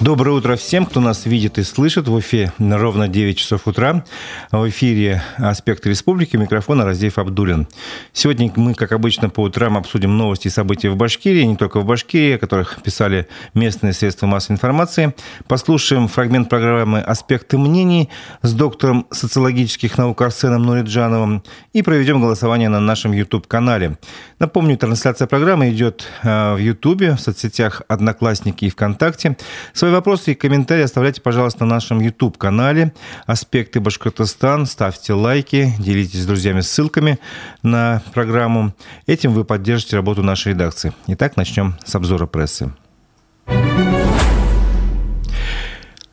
Доброе утро всем, кто нас видит и слышит. В эфире ровно 9 часов утра. В эфире «Аспекты республики». Микрофон Раздеев Абдулин. Сегодня мы, как обычно, по утрам обсудим новости и события в Башкирии, не только в Башкирии, о которых писали местные средства массовой информации. Послушаем фрагмент программы «Аспекты мнений» с доктором социологических наук Арсеном Нуриджановым и проведем голосование на нашем YouTube-канале. Напомню, трансляция программы идет э, в YouTube, в соцсетях «Одноклассники» и ВКонтакте. Свои Свои вопросы и комментарии оставляйте, пожалуйста, на нашем YouTube-канале «Аспекты Башкортостан». Ставьте лайки, делитесь с друзьями ссылками на программу. Этим вы поддержите работу нашей редакции. Итак, начнем с обзора прессы.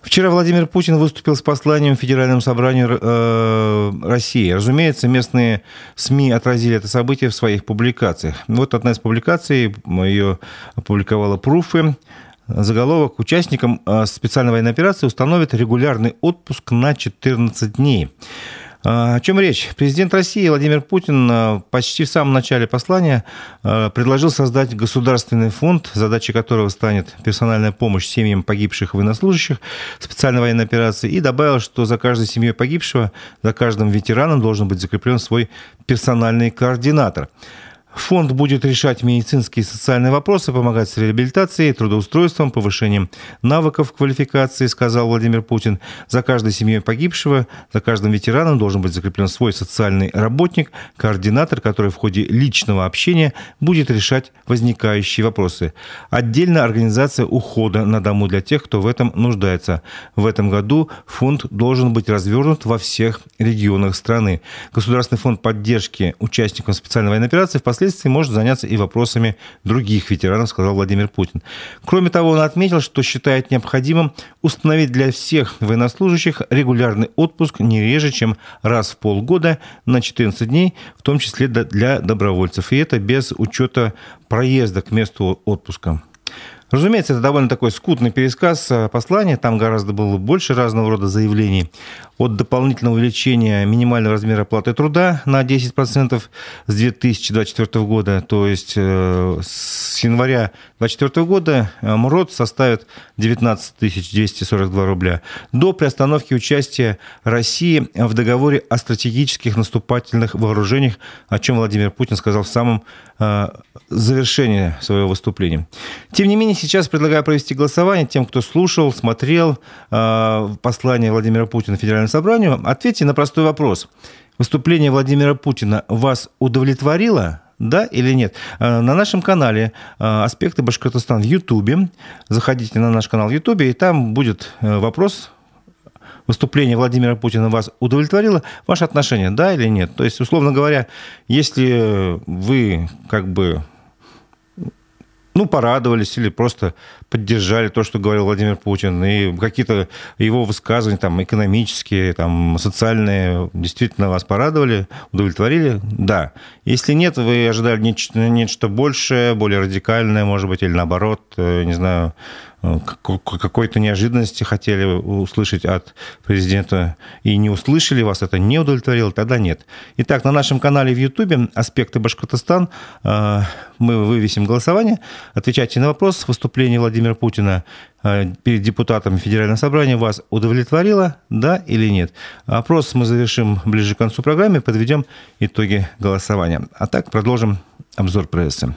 Вчера Владимир Путин выступил с посланием в Федеральном собранию э, России. Разумеется, местные СМИ отразили это событие в своих публикациях. Вот одна из публикаций, ее опубликовала Пруфы. Заголовок участникам э, специальной военной операции установят регулярный отпуск на 14 дней. Э, о чем речь? Президент России Владимир Путин э, почти в самом начале послания предложил создать государственный фонд, задачей которого станет персональная помощь семьям погибших военнослужащих специальной военной операции, и добавил, что за каждой семьей погибшего, за каждым ветераном должен быть закреплен свой персональный координатор. Фонд будет решать медицинские и социальные вопросы, помогать с реабилитацией, трудоустройством, повышением навыков квалификации, сказал Владимир Путин. За каждой семьей погибшего, за каждым ветераном должен быть закреплен свой социальный работник, координатор, который в ходе личного общения будет решать возникающие вопросы. Отдельно организация ухода на дому для тех, кто в этом нуждается. В этом году фонд должен быть развернут во всех регионах страны. Государственный фонд поддержки участникам специальной военной операции впоследствии впоследствии может заняться и вопросами других ветеранов, сказал Владимир Путин. Кроме того, он отметил, что считает необходимым установить для всех военнослужащих регулярный отпуск не реже, чем раз в полгода на 14 дней, в том числе для добровольцев. И это без учета проезда к месту отпуска. Разумеется, это довольно такой скутный пересказ э, послания. Там гораздо было больше разного рода заявлений. От дополнительного увеличения минимального размера оплаты труда на 10% с 2024 года, то есть э, с января 2024 года э, МРОД составит 19 242 рубля, до приостановки участия России в договоре о стратегических наступательных вооружениях, о чем Владимир Путин сказал в самом завершении своего выступления. Тем не менее, сейчас предлагаю провести голосование тем, кто слушал, смотрел э, послание Владимира Путина Федеральному собранию. Ответьте на простой вопрос. Выступление Владимира Путина вас удовлетворило? Да или нет? Э, на нашем канале э, «Аспекты Башкортостана» в Ютубе. Заходите на наш канал в Ютубе, и там будет э, вопрос выступление Владимира Путина вас удовлетворило, ваше отношение, да или нет? То есть, условно говоря, если вы как бы ну, порадовались или просто поддержали то, что говорил Владимир Путин, и какие-то его высказывания там экономические, там социальные действительно вас порадовали, удовлетворили, да. Если нет, вы ожидали нечто, нечто большее, более радикальное, может быть, или наоборот, э, не знаю, Э, какой-то неожиданности хотели услышать от президента и не услышали вас, это не удовлетворило, тогда нет. Итак, на нашем канале в Ютубе «Аспекты Башкортостан» э, мы вывесим голосование. Отвечайте на вопрос. Выступление Владимира Путина э, перед депутатами Федерального собрания вас удовлетворило, да или нет? Опрос мы завершим ближе к концу программы, подведем итоги голосования. А так продолжим обзор прессы.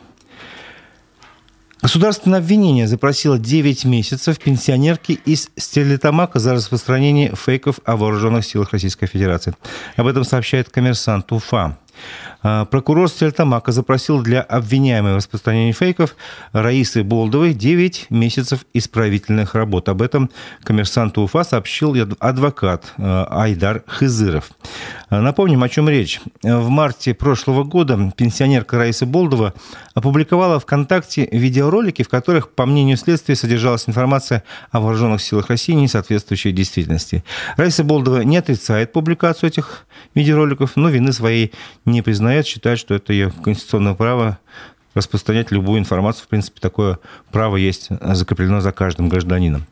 Государственное обвинение запросило 9 месяцев пенсионерки из Стерлитамака за распространение фейков о вооруженных силах Российской Федерации. Об этом сообщает коммерсант УФА. А, прокурор Стерлитамака запросил для обвиняемой в распространении фейков Раисы Болдовой 9 месяцев исправительных работ. Об этом коммерсанту УФА сообщил адвокат а, Айдар Хызыров. А, напомним, о чем речь. В марте прошлого года пенсионерка Раиса Болдова опубликовала ВКонтакте видеоролики, в которых, по мнению следствия, содержалась информация о вооруженных силах России, не соответствующая действительности. Раиса Болдова не отрицает публикацию этих видеороликов, но вины своей не признает, считает, что это ее конституционное право распространять любую информацию. В принципе, такое право есть закреплено за каждым гражданином.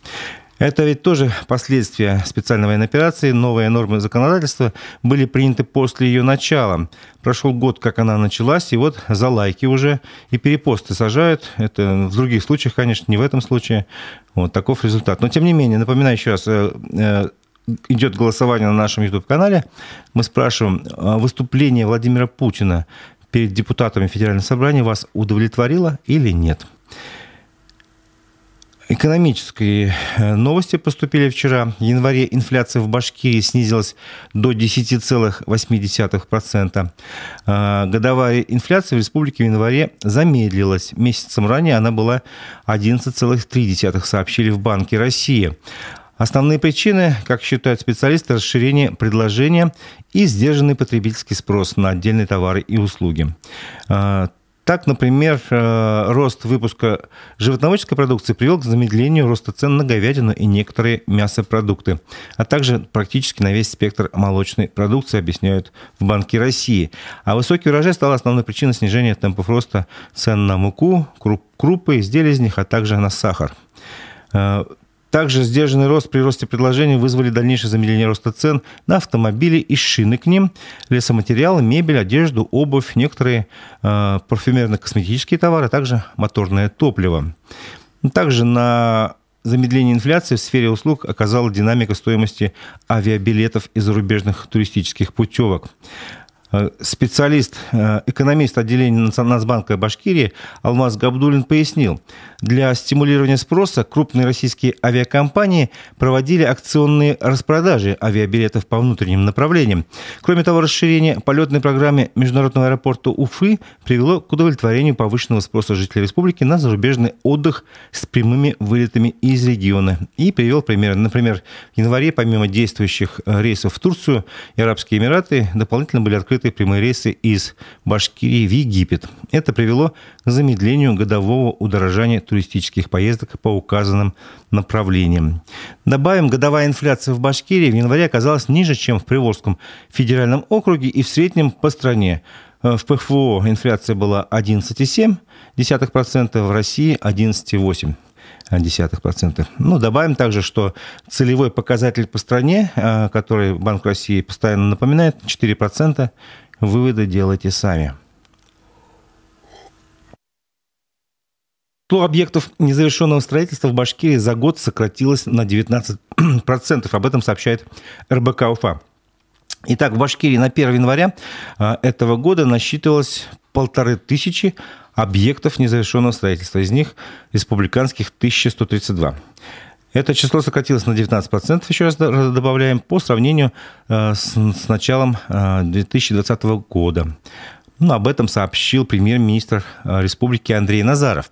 Это ведь тоже последствия специальной военной операции. Новые нормы законодательства были приняты после ее начала. Прошел год, как она началась, и вот за лайки уже и перепосты сажают. Это в других случаях, конечно, не в этом случае. Вот таков результат. Но, тем не менее, напоминаю еще раз, э, э, идет голосование на нашем YouTube-канале. Мы спрашиваем, а выступление Владимира Путина перед депутатами Федерального собрания вас удовлетворило или нет? Экономические э, новости поступили вчера. В январе инфляция в Башкирии снизилась до 10,8%. Э, годовая инфляция в республике в январе замедлилась. Месяцем ранее она была 11,3%, сообщили в Банке России. Основные причины, как считают специалисты, расширение предложения и сдержанный потребительский спрос на отдельные товары и услуги. Э, так, например, э, рост выпуска животноводческой продукции привел к замедлению роста цен на говядину и некоторые мясопродукты, а также практически на весь спектр молочной продукции, объясняют в Банке России. А высокий урожай стал основной причиной снижения темпов роста цен на муку, крупы, изделия из них, а также на сахар. Также сдержанный рост при росте предложений вызвали дальнейшее замедление роста цен на автомобили и шины к ним, лесоматериалы, мебель, одежду, обувь, некоторые э, парфюмерно-косметические товары, а также моторное топливо. Также на замедление инфляции в сфере услуг оказала динамика стоимости авиабилетов и зарубежных туристических путевок. Э, специалист, э, экономист отделения Нацбанка Башкирии Алмаз Габдулин пояснил, для стимулирования спроса крупные российские авиакомпании проводили акционные распродажи авиабилетов по внутренним направлениям. Кроме того, расширение полетной программы Международного аэропорта Уфы привело к удовлетворению повышенного спроса жителей республики на зарубежный отдых с прямыми вылетами из региона. И привел пример. Например, в январе, помимо действующих э, рейсов в Турцию и Арабские Эмираты, дополнительно были открыты открыты прямые рейсы из Башкирии в Египет. Это привело к замедлению годового удорожания туристических поездок по указанным направлениям. Добавим, годовая инфляция в Башкирии в январе оказалась ниже, чем в Приволжском федеральном округе и в среднем по стране. Э, в ПФО инфляция была 11,7%, в России 11,8%. 0,1%. Ну, добавим также, что целевой показатель по стране, э, который Банк России постоянно напоминает, 4%. Выводы делайте сами. Число объектов незавершенного строительства в Башкирии за год сократилось на 19%. Об этом сообщает РБК УФА. Итак, в Башкирии на 1 января э, этого года насчитывалось полторы тысячи объектов незавершенного строительства. Из них республиканских 1132. Это число сократилось на 19%, еще раз добавляем, по сравнению э, с, с началом 2020 э, года. Ну, об этом сообщил премьер-министр э, республики Андрей Назаров.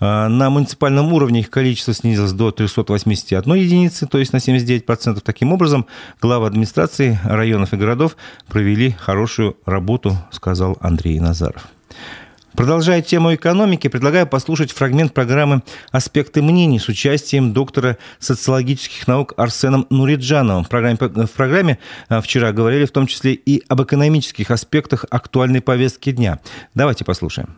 На муниципальном уровне их количество снизилось до 381 единицы, то есть на 79%. Таким образом, главы администрации районов и городов провели хорошую работу, сказал Андрей Назаров. Продолжая тему экономики, предлагаю послушать фрагмент программы «Аспекты мнений» с участием доктора социологических наук Арсеном Нуриджановым. В программе, в программе а, вчера говорили в том числе и об экономических аспектах актуальной повестки дня. Давайте послушаем.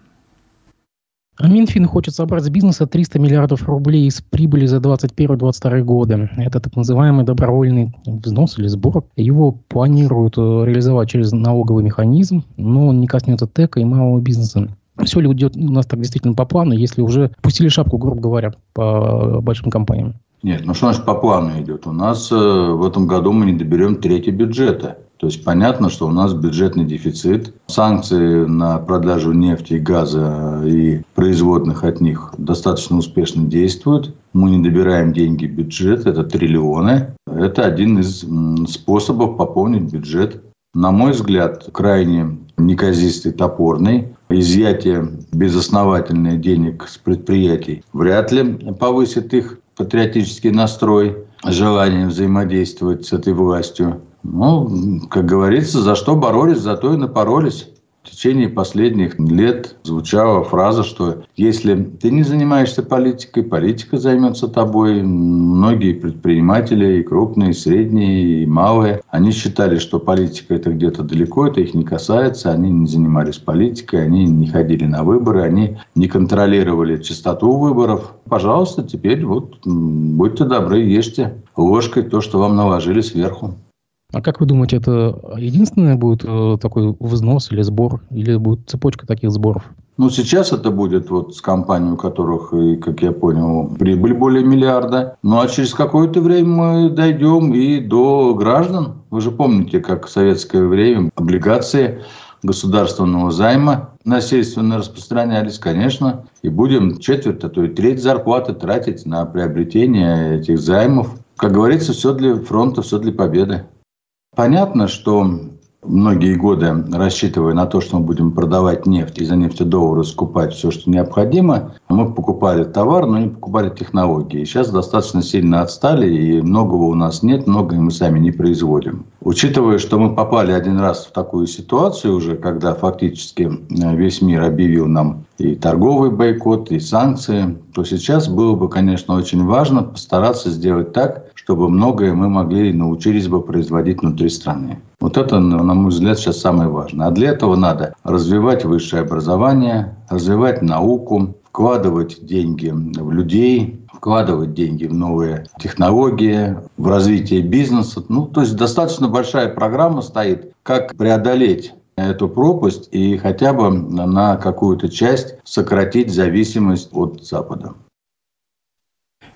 Минфин хочет собрать с бизнеса 300 миллиардов рублей из прибыли за 2021-2022 годы. Это так называемый добровольный взнос или сбор. Его планируют э, реализовать через налоговый механизм, но он не коснется ТЭКа и малого бизнеса все ли идет у нас так действительно по плану, если уже пустили шапку, грубо говоря, по большим компаниям? Нет, ну что значит по плану идет? У нас э, в этом году мы не доберем трети бюджета. То есть понятно, что у нас бюджетный дефицит. Санкции на продажу нефти и газа и производных от них достаточно успешно действуют. Мы не добираем деньги в бюджет, это триллионы. Это один из способов пополнить бюджет. На мой взгляд, крайне неказистый, топорный изъятие безосновательных денег с предприятий вряд ли повысит их патриотический настрой, желание взаимодействовать с этой властью. Ну, как говорится, за что боролись, за то и напоролись. В течение последних лет звучала фраза, что если ты не занимаешься политикой, политика займется тобой. Многие предприниматели, и крупные, и средние, и малые, они считали, что политика это где-то далеко, это их не касается, они не занимались политикой, они не ходили на выборы, они не контролировали частоту выборов. Пожалуйста, теперь вот будьте добры, ешьте ложкой то, что вам наложили сверху. А как вы думаете, это единственный будет э, такой взнос или сбор, или будет цепочка таких сборов? Ну, сейчас это будет вот с компанией, у которых, как я понял, прибыль более миллиарда. Ну, а через какое-то время мы дойдем и до граждан. Вы же помните, как в советское время облигации государственного займа насильственно распространялись, конечно, и будем четверть, а то и треть зарплаты тратить на приобретение этих займов. Как говорится, все для фронта, все для победы. Понятно, что многие годы, рассчитывая на то, что мы будем продавать нефть и за нефтедоллары скупать все, что необходимо, мы покупали товар, но не покупали технологии. Сейчас достаточно сильно отстали, и многого у нас нет, многое мы сами не производим. Учитывая, что мы попали один раз в такую ситуацию уже, когда фактически э, весь мир объявил нам и торговый бойкот, и санкции, то сейчас было бы, конечно, очень важно постараться сделать так, чтобы многое мы могли и научились бы производить внутри страны. Вот это, на мой взгляд, сейчас самое важное. А для этого надо развивать высшее образование, развивать науку, вкладывать деньги в людей, вкладывать деньги в новые технологии, в развитие бизнеса. Ну, то есть достаточно большая программа стоит, как преодолеть эту пропасть и хотя бы на какую-то часть сократить зависимость от Запада.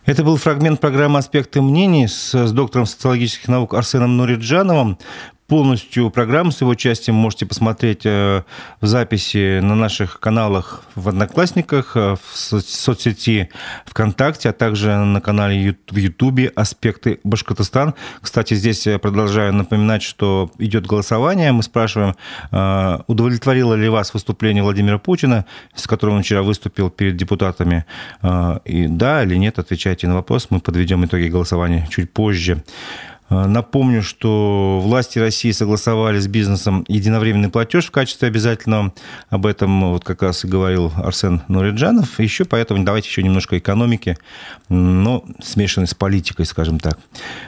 Это был фрагмент программы «Аспекты мнений» с, с доктором социологических наук Арсеном Нуриджановым. Полностью программу с его участием можете посмотреть э, в записи на наших каналах в Одноклассниках, э, в соцсети ВКонтакте, а также на канале в Ютубе «Аспекты Башкортостан». Кстати, здесь продолжаю напоминать, что идет голосование. Мы спрашиваем, э, удовлетворило ли вас выступление Владимира Путина, с которым он вчера выступил перед депутатами. И да или нет, отвечайте на вопрос. Мы подведем итоги голосования чуть позже. Э, напомню, что власти России согласовали с бизнесом единовременный платеж в качестве обязательного. Об этом вот как раз и говорил Арсен Нуриджанов. Еще поэтому давайте еще немножко экономики, но смешанной с политикой, скажем так.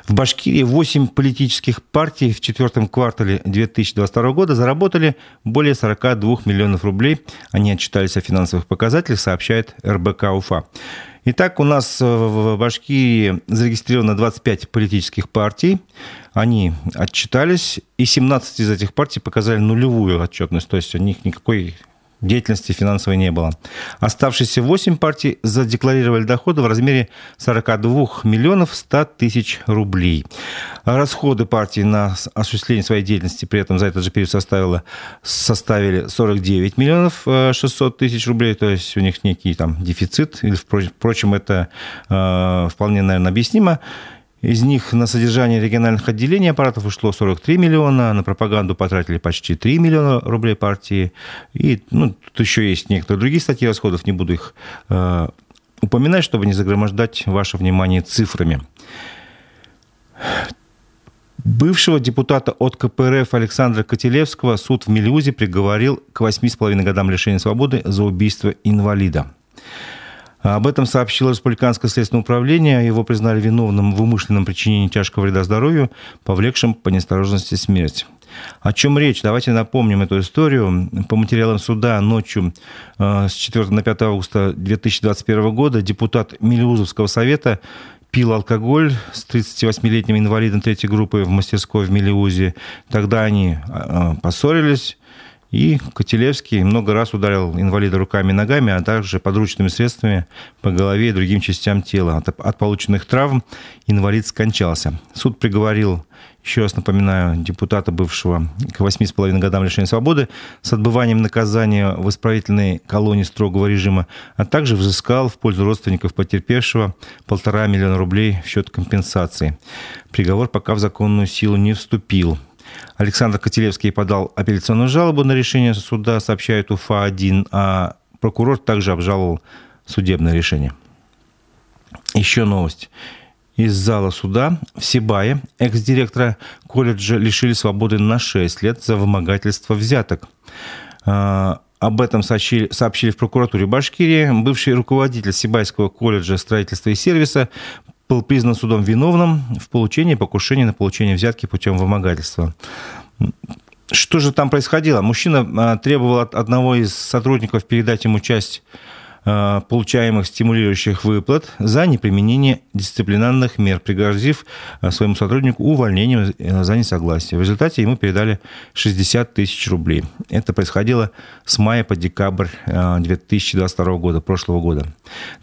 В Башкирии 8 политических партий в четвертом квартале 2022 года заработали более 42 миллионов рублей. Они отчитались о финансовых показателях, сообщает РБК УФА. Итак, у нас э, в Башкирии зарегистрировано 25 политических партий. Они отчитались, и 17 из этих партий показали нулевую отчетность, то есть у них никакой деятельности финансовой не было. Оставшиеся 8 партий задекларировали доходы в размере 42 миллионов 100 тысяч рублей. Расходы партии на осуществление своей деятельности при этом за этот же период составило, составили 49 миллионов 600 э, тысяч рублей, то есть у них некий там дефицит, или, впрочем, это э, вполне, наверное, объяснимо. Из них на содержание региональных отделений аппаратов ушло 43 миллиона, на пропаганду потратили почти 3 миллиона рублей партии. И ну, тут еще есть некоторые другие статьи расходов, не буду их э, упоминать, чтобы не загромождать ваше внимание цифрами. Бывшего депутата от КПРФ Александра Котелевского суд в Мелюзе приговорил к 8,5 годам лишения свободы за убийство инвалида. Об этом сообщило Республиканское следственное управление. Его признали виновным в умышленном причинении тяжкого вреда здоровью, повлекшим по неосторожности смерть. О чем речь? Давайте напомним эту историю. По материалам суда ночью э, с 4 на 5 августа 2021 года депутат Мелеузовского совета пил алкоголь с 38-летним инвалидом третьей группы в мастерской в Мелеузе. Тогда они э, поссорились. И Котелевский много раз ударил инвалида руками и ногами, а также подручными средствами по голове и другим частям тела. От, от полученных травм инвалид скончался. Суд приговорил, еще раз напоминаю, депутата бывшего к 8,5 годам лишения свободы с отбыванием наказания в исправительной колонии строгого режима, а также взыскал в пользу родственников потерпевшего полтора миллиона рублей в счет компенсации. Приговор пока в законную силу не вступил. Александр Котелевский подал апелляционную жалобу на решение суда, сообщает УФА-1, а прокурор также обжаловал судебное решение. Еще новость. Из зала суда в Сибае экс-директора колледжа лишили свободы на 6 лет за вымогательство взяток. Об этом сообщили, сообщили в прокуратуре Башкирии. Бывший руководитель Сибайского колледжа строительства и сервиса был признан судом виновным в получении покушения на получение взятки путем вымогательства. Что же там происходило? Мужчина а, требовал от одного из сотрудников передать ему часть получаемых стимулирующих выплат за неприменение дисциплинарных мер, пригрозив э, своему сотруднику увольнением э, за несогласие. В результате ему передали 60 тысяч рублей. Это происходило с мая по декабрь 2022 года, прошлого года.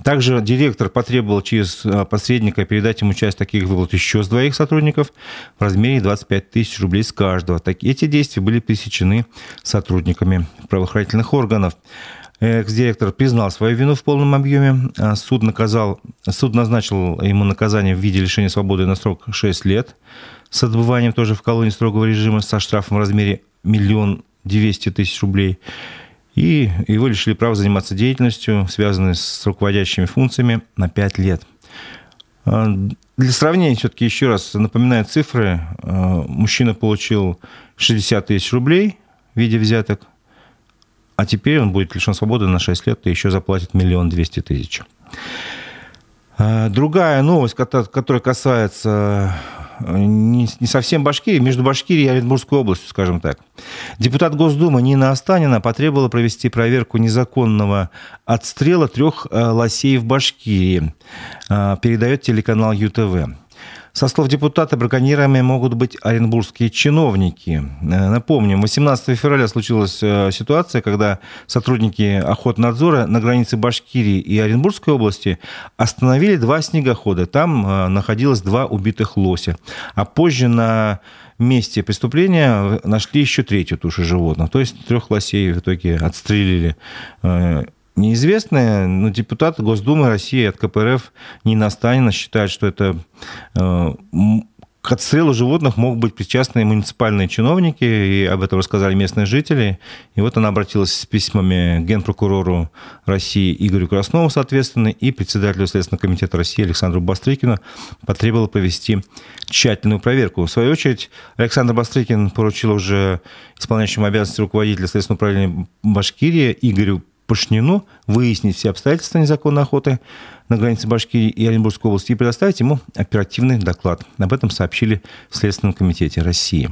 Также директор потребовал через посредника передать ему часть таких выплат еще с двоих сотрудников в размере 25 тысяч рублей с каждого. Эти действия были пресечены сотрудниками правоохранительных органов. Экс-директор признал свою вину в полном объеме. А суд, наказал, суд назначил ему наказание в виде лишения свободы на срок 6 лет с отбыванием тоже в колонии строгого режима со штрафом в размере миллион двести тысяч рублей. И его лишили права заниматься деятельностью, связанной с руководящими функциями, на 5 лет. А, для сравнения, все-таки еще раз напоминаю цифры. А, мужчина получил 60 тысяч рублей в виде взяток, а теперь он будет лишен свободы на 6 лет и еще заплатит миллион двести тысяч. А, другая новость, которая касается э, не, совсем Башкирии, между Башкирией и Оренбургской областью, скажем так. Депутат Госдумы Нина Останина потребовала провести проверку незаконного отстрела трех э, лосей в Башкирии, э, передает телеканал ЮТВ. Со слов депутата, браконьерами могут быть оренбургские чиновники. Э, напомним, 18 февраля случилась э, ситуация, когда сотрудники охотнадзора на границе Башкирии и Оренбургской области остановили два снегохода. Там э, находилось два убитых лося. А позже на месте преступления нашли еще третью тушу животных. То есть трех лосей в итоге отстрелили неизвестные, но депутат Госдумы России от КПРФ Нина Станина считает, что это э, к отстрелу животных могут быть причастны муниципальные чиновники, и об этом рассказали местные жители. И вот она обратилась с письмами к генпрокурору России Игорю Краснову, соответственно, и председателю Следственного комитета России Александру Бастрыкину потребовала провести тщательную проверку. В свою очередь, Александр Бастрыкин поручил уже исполняющему обязанности руководителя Следственного управления Башкирии Игорю Пашнину выяснить все обстоятельства незаконной охоты на границе Башкирии и Оренбургской области и предоставить ему оперативный доклад. Об этом сообщили в Следственном комитете России.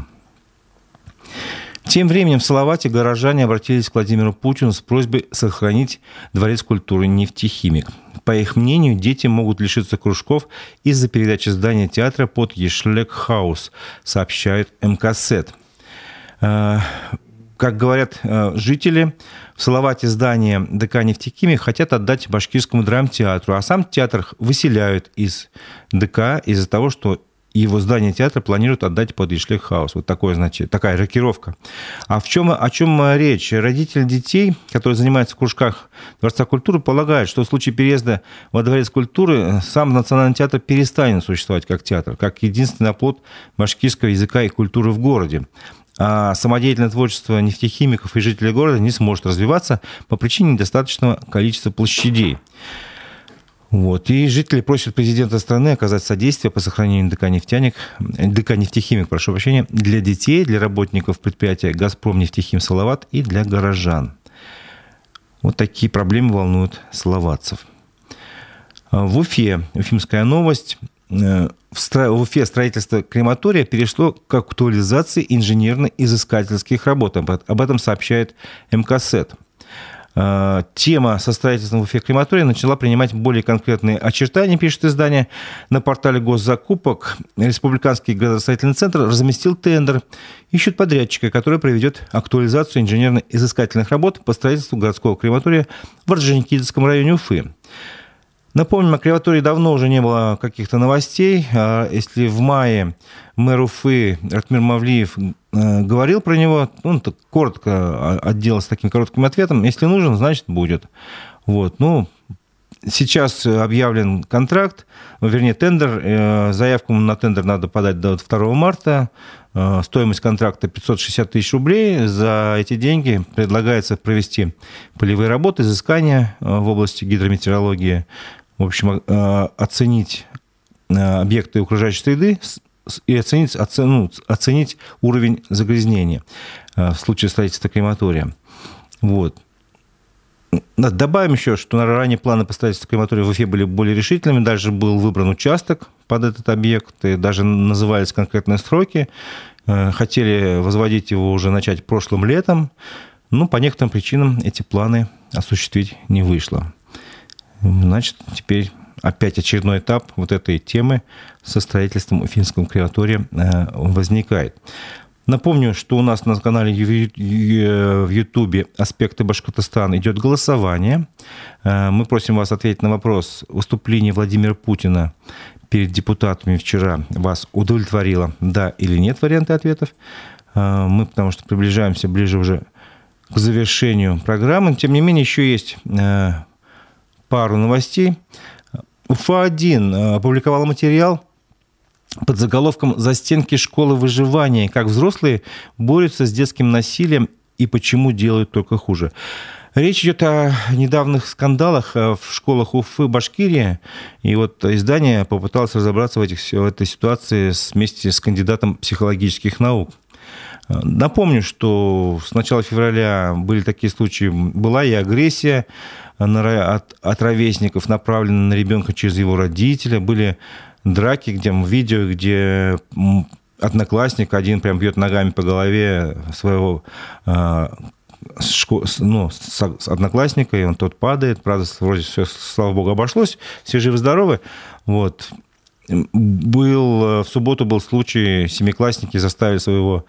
Тем временем в Салавате горожане обратились к Владимиру Путину с просьбой сохранить Дворец культуры «Нефтехимик». По их мнению, дети могут лишиться кружков из-за передачи здания театра под Йэшлек-хаус, сообщает Mkset. Э, как говорят э, жители, в Салавате здание ДК «Нефтехимия» хотят отдать башкирскому драмтеатру, а сам театр выселяют из ДК из-за того, что его здание театра планируют отдать под Ишлек Хаус. Вот такое, значит, такая рокировка. А в чем, о чем речь? Родители детей, которые занимаются в кружках Дворца культуры, полагают, что в случае переезда во Дворец культуры сам Национальный театр перестанет существовать как театр, как единственный оплот башкирского языка и культуры в городе а самодеятельное творчество нефтехимиков и жителей города не сможет развиваться по причине недостаточного количества площадей. Вот. И жители просят президента страны оказать содействие по сохранению ДК «Нефтяник», ДК «Нефтехимик», прошу прощения, для детей, для работников предприятия «Газпром нефтехим Салават» и для горожан. Вот такие проблемы волнуют словацев. В Уфе, уфимская новость, в Уфе строительство крематория перешло к актуализации инженерно-изыскательских работ. Об этом сообщает МКСЭД. А, тема со строительством в Уфе крематория начала принимать более конкретные очертания, пишет издание. На портале госзакупок Республиканский градостроительный центр разместил тендер. Ищут подрядчика, который проведет актуализацию инженерно-изыскательных работ по строительству городского крематория в Орджоникидзевском районе Уфы. Напомним, о крематории давно уже не было каких-то новостей. А если в мае мэр Уфы Ратмир Мавлиев э, говорил про него, он так коротко отделался таким коротким ответом. Если нужен, значит будет. Вот, ну, Сейчас объявлен контракт, ну, вернее, тендер. Э, заявку на тендер надо подать до 2 марта. Э, стоимость контракта 560 тысяч рублей. За эти деньги предлагается провести полевые работы, изыскания в области гидрометеорологии, в общем, э, оценить э, объекты окружающей среды и оценить, оцену, оценить уровень загрязнения э, в случае строительства крематория. Вот. Добавим еще, что на ранее планы по строительству крематория в Уфе были более решительными. Даже был выбран участок под этот объект, и даже назывались конкретные сроки. Э, хотели возводить его уже начать прошлым летом, но по некоторым причинам эти планы осуществить не вышло. Значит, теперь опять очередной этап вот этой темы со строительством Уфимского крематория э, возникает. Напомню, что у нас на канале в Ютубе «Аспекты Башкортостана» идет голосование. Э, мы просим вас ответить на вопрос, выступление Владимира Путина перед депутатами вчера вас удовлетворило, да или нет варианты ответов. Э, мы, потому что приближаемся ближе уже к завершению программы. Тем не менее, еще есть пару новостей. УФА-1 опубликовала материал – под заголовком «Застенки школы выживания. Как взрослые борются с детским насилием и почему делают только хуже». Речь идет о недавних скандалах э, в школах Уфы, Башкирии. И вот издание попыталось разобраться в, этих, в этой ситуации вместе с кандидатом психологических наук. Напомню, что с начала февраля были такие случаи, была и агрессия от, от ровесников, направленная на ребенка через его родителя, были драки, где видео, где одноклассник один прям бьет ногами по голове своего а, ну, с одноклассника, и он тот падает. Правда, вроде все, слава богу, обошлось. Все живы-здоровы. Вот. Был, э, в субботу был случай, семиклассники заставили своего,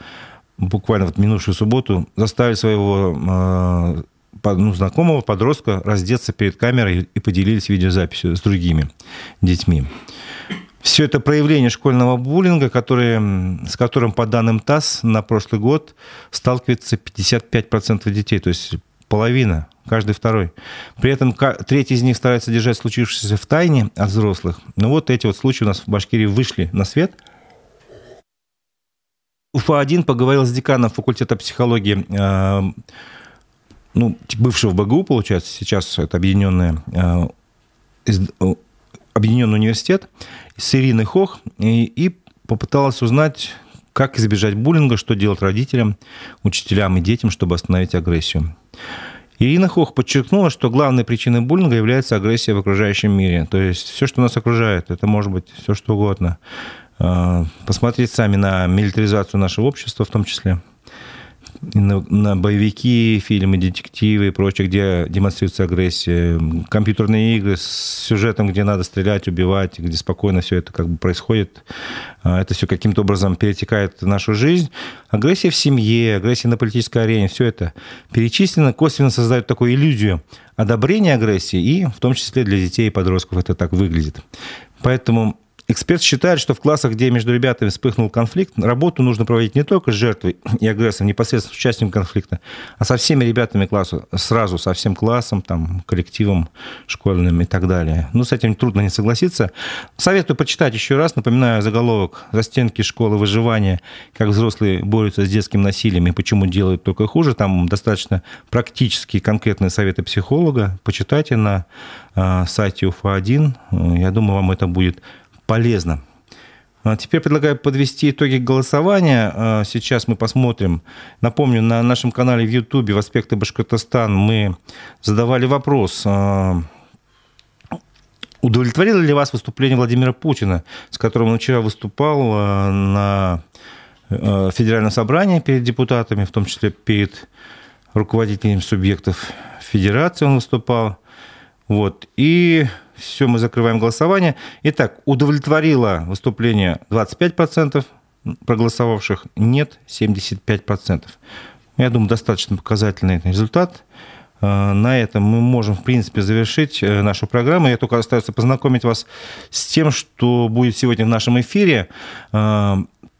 буквально вот минувшую субботу, заставили своего а, ну, знакомого подростка раздеться перед камерой и поделились видеозаписью с другими детьми. Все это проявление школьного буллинга, который, с которым, по данным ТАСС, на прошлый год сталкивается 55% детей, то есть половина, каждый второй. При этом третий из них старается держать случившееся в тайне от взрослых. Но вот эти вот случаи у нас в Башкирии вышли на свет. УФА-1 поговорил с деканом факультета психологии э, ну, бывшего БГУ, получается, сейчас это объединенная э, объединенный университет с Ириной Хох и, и попыталась узнать, как избежать буллинга, что делать родителям, учителям и детям, чтобы остановить агрессию. Ирина Хох подчеркнула, что главной причиной буллинга является агрессия в окружающем мире. То есть все, что нас окружает, это может быть все, что угодно. А, посмотреть сами на милитаризацию нашего общества в том числе – на, на боевики, фильмы, детективы и прочее, где демонстрируется агрессия, компьютерные игры с сюжетом, где надо стрелять, убивать, где спокойно все это как бы происходит. А, это все каким-то образом перетекает в нашу жизнь. Агрессия в семье, агрессия на политической арене, все это перечислено, косвенно создает такую иллюзию одобрения агрессии, и в том числе для детей и подростков это так выглядит. Поэтому Эксперт считает, что в классах, где между ребятами вспыхнул конфликт, работу нужно проводить не только с жертвой и агрессором, непосредственно с участником конфликта, а со всеми ребятами класса, сразу со всем классом, там, коллективом школьным и так далее. Ну, с этим трудно не согласиться. Советую почитать еще раз. Напоминаю заголовок за стенки школы выживания. Как взрослые борются с детским насилием и почему делают только хуже». Там достаточно практические конкретные советы психолога. Почитайте на э, сайте УФА-1. Я думаю, вам это будет полезно. А теперь предлагаю подвести итоги голосования. А, сейчас мы посмотрим. Напомню, на нашем канале в Ютубе в «Аспекты Башкортостан» мы задавали вопрос, а, удовлетворило ли вас выступление Владимира Путина, с которым он вчера выступал на федеральном собрании перед депутатами, в том числе перед руководителями субъектов федерации он выступал. Вот. И все, мы закрываем голосование. Итак, удовлетворило выступление 25% проголосовавших, нет 75%. Я думаю, достаточно показательный результат. Э, на этом мы можем, в принципе, завершить э, нашу программу. Я только остается познакомить вас с тем, что будет сегодня в нашем эфире.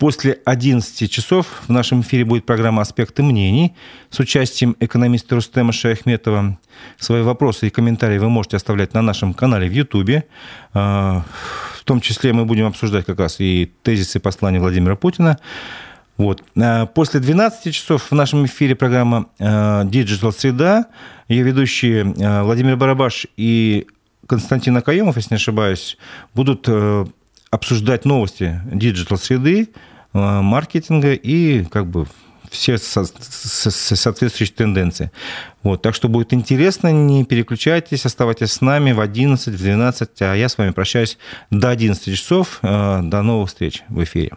После 11 часов в нашем эфире будет программа «Аспекты мнений» с участием экономиста Рустема Шаяхметова. Свои вопросы и комментарии вы можете оставлять на нашем канале в Ютубе. А, в том числе мы будем обсуждать как раз и тезисы послания Владимира Путина. Вот. А, после 12 часов в нашем эфире программа Digital Среда». Ее ведущие Владимир Барабаш и Константин Акаемов, если не ошибаюсь, будут обсуждать новости digital среды, Э, маркетинга и как бы все со, со, соответствующие тенденции. Вот, так что будет интересно, не переключайтесь, оставайтесь с нами в 11, в 12, а я с вами прощаюсь до 11 часов. До новых встреч в эфире.